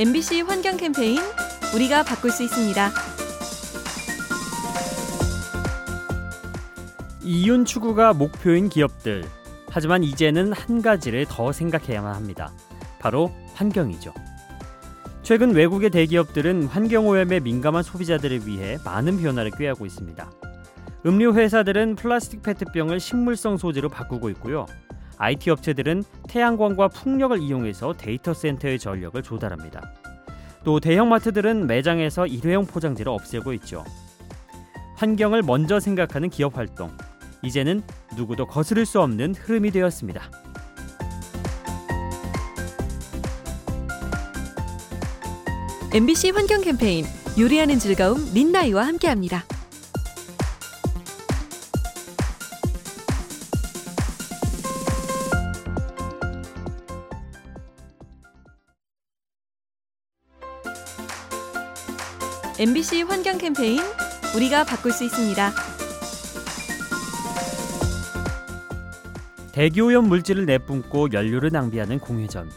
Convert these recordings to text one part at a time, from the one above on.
MBC 환경 캠페인 우리가 바꿀 수 있습니다. 이윤 추구가 목표인 기업들. 하지만 이제는 한 가지를 더 생각해야만 합니다. 바로 환경이죠. 최근 외국의 대기업들은 환경오염에 민감한 소비자들을 위해 많은 변화를 꾀하고 있습니다. 음료 회사들은 플라스틱 페트병을 식물성 소재로 바꾸고 있고요. IT 업체들은 태양광과 풍력을 이용해서 데이터 센터의 전력을 조달합니다. 또 대형마트들은 매장에서 일회용 포장지를 없애고 있죠. 환경을 먼저 생각하는 기업 활동. 이제는 누구도 거스를 수 없는 흐름이 되었습니다. 환경 캠페인 요리하는 즐거움 민나이와 함께합니다. MBC 환경 캠페인 우리가 바꿀 수 있습니다. 대기오염 물질을 내뿜고 연료를 낭비하는 공회전.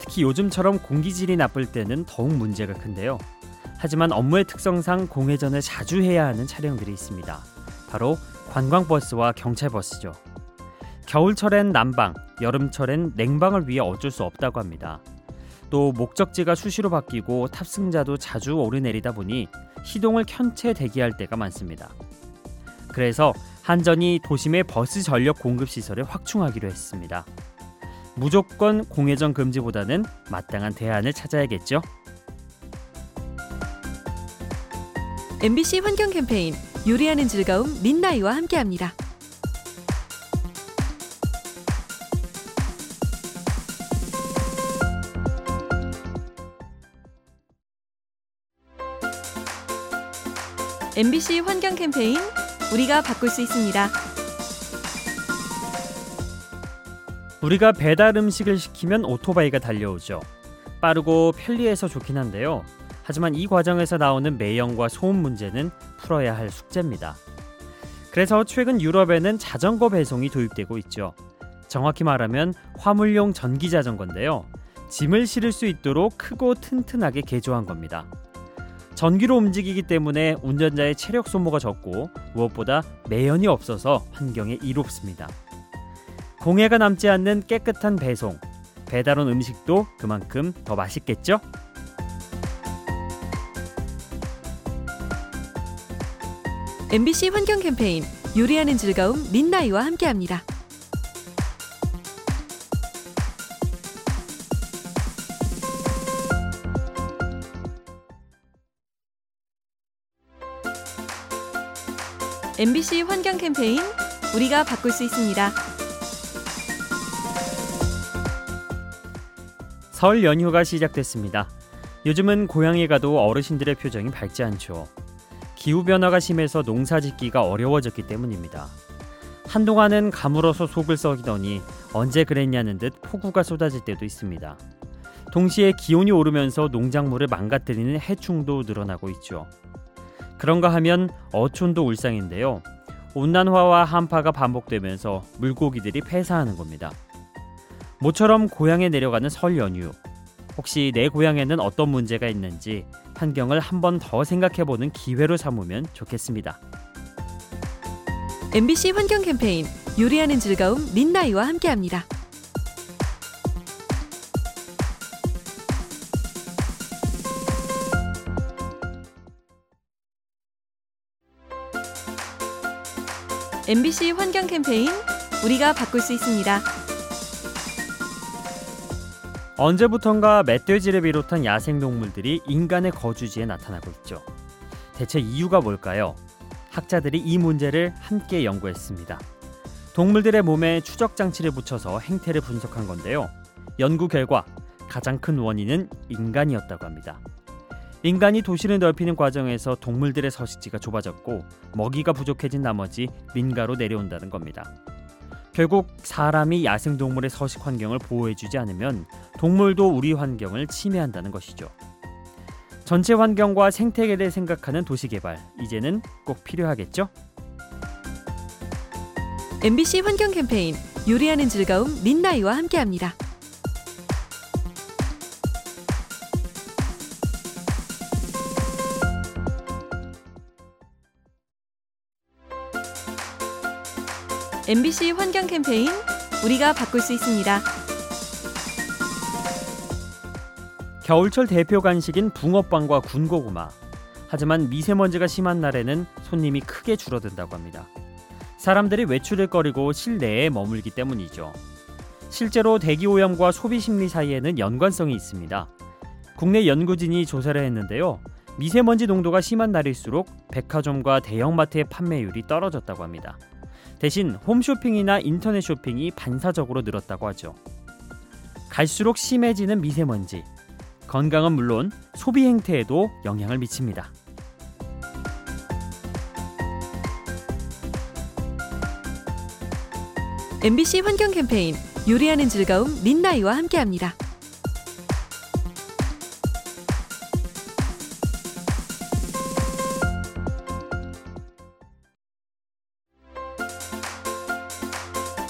특히 요즘처럼 공기질이 나쁠 때는 더욱 문제가 큰데요. 하지만 업무의 특성상 공회전을 자주 해야 하는 차량들이 있습니다. 바로 관광버스와 경찰버스죠. 겨울철엔 난방, 여름철엔 냉방을 위해 어쩔 수 없다고 합니다. 또 목적지가 수시로 바뀌고 탑승자도 자주 오르내리다 보니 시동을 켠 채 대기할 때가 많습니다. 그래서 한전이 도심의 버스 전력 공급 시설을 확충하기로 했습니다. 무조건 공회전 금지보다는 마땅한 대안을 찾아야겠죠. MBC 환경 캠페인 요리하는 즐거움 민나이와 함께합니다. MBC 환경 캠페인 우리가 바꿀 수 있습니다. 우리가 배달 음식을 시키면 오토바이가 달려오죠. 빠르고 편리해서 좋긴 한데요. 하지만 이 과정에서 나오는 매연과 소음 문제는 풀어야 할 숙제입니다. 그래서 최근 유럽에는 자전거 배송이 도입되고 있죠. 정확히 말하면 화물용 전기 자전거인데요. 짐을 실을 수 있도록 크고 튼튼하게 개조한 겁니다. 전기로 움직이기 때문에 운전자의 체력 소모가 적고 무엇보다 매연이 없어서 환경에 이롭습니다. 공해가 남지 않는 깨끗한 배송, 배달 온 음식도 그만큼 더 맛있겠죠? MBC 환경 캠페인 요리하는 즐거움 민나이와 함께합니다. MBC 환경 캠페인 우리가 바꿀 수 있습니다. 설 연휴가 시작됐습니다. 요즘은 고향에 가도 어르신들의 표정이 밝지 않죠. 기후 변화가 심해서 농사 짓기가 어려워졌기 때문입니다. 한동안은 가물어서 속을 썩이더니 언제 그랬냐는 듯 폭우가 쏟아질 때도 있습니다. 동시에 기온이 오르면서 농작물을 망가뜨리는 해충도 늘어나고 있죠. 그런가 하면 어촌도 울상인데요. 온난화와 한파가 반복되면서 물고기들이 폐사하는 겁니다. 모처럼 고향에 내려가는 설 연휴. 혹시 내 고향에는 어떤 문제가 있는지 환경을 한 번 더 생각해보는 기회로 삼으면 좋겠습니다. MBC 환경 캠페인 요리하는 즐거움 민나이와 함께합니다. MBC 환경 캠페인 우리가 바꿀 수 있습니다. 언제부턴가 멧돼지를 비롯한 야생 동물들이 인간의 거주지에 나타나고 있죠. 대체 이유가 뭘까요? 학자들이 이 문제를 함께 연구했습니다. 동물들의 몸에 추적 장치를 붙여서 행태를 분석한 건데요. 연구 결과 가장 큰 원인은 인간이었다고 합니다. 인간이 도시를 넓히는 과정에서 동물들의 서식지가 좁아졌고 먹이가 부족해진 나머지 민가로 내려온다는 겁니다. 결국 사람이 야생동물의 서식 환경을 보호해주지 않으면 동물도 우리 환경을 침해한다는 것이죠. 전체 환경과 생태계를 생각하는 도시개발 이제는 꼭 필요하겠죠? MBC 환경 캠페인 요리하는 즐거움 민나이와 함께합니다. MBC 환경 캠페인 우리가 바꿀 수 있습니다. 겨울철 대표 간식인 붕어빵과 군고구마. 하지만 미세먼지가 심한 날에는 손님이 크게 줄어든다고 합니다. 사람들이 외출을 꺼리고 실내에 머물기 때문이죠. 실제로 대기 오염과 소비 심리 사이에는 연관성이 있습니다. 국내 연구진이 조사를 했는데요. 미세먼지 농도가 심한 날일수록 백화점과 대형마트의 판매율이 떨어졌다고 합니다. 대신 홈쇼핑이나 인터넷 쇼핑이 반사적으로 늘었다고 하죠. 갈수록 심해지는 미세먼지. 건강은 물론 소비 행태에도 영향을 미칩니다. MBC 환경 캠페인 요리하는 즐거움 민나이와 함께합니다.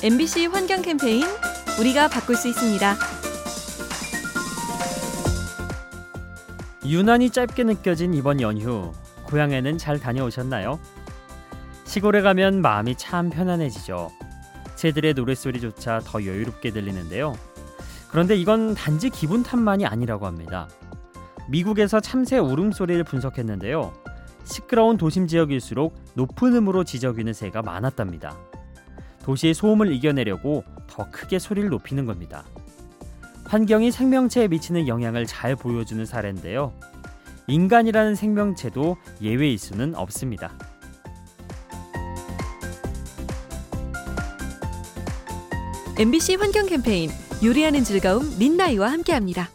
MBC 환경 캠페인 우리가 바꿀 수 있습니다. 유난히 짧게 느껴진 이번 연휴 고향에는 잘 다녀오셨나요? 시골에 가면 마음이 참 편안해지죠. 새들의 노랫소리조차 더 여유롭게 들리는데요. 그런데 이건 단지 기분 탓만이 아니라고 합니다. 미국에서 참새 울음소리를 분석했는데요. 시끄러운 도심 지역일수록 높은 음으로 지저귀는 새가 많았답니다. 도시의 소음을 이겨내려고 더 크게 소리를 높이는 겁니다. 환경이 생명체에 미치는 영향을 잘 보여주는 사례인데요. 인간이라는 생명체도 예외일 수는 없습니다. 환경 캠페인 요리하는 즐거움 민나이와 함께합니다.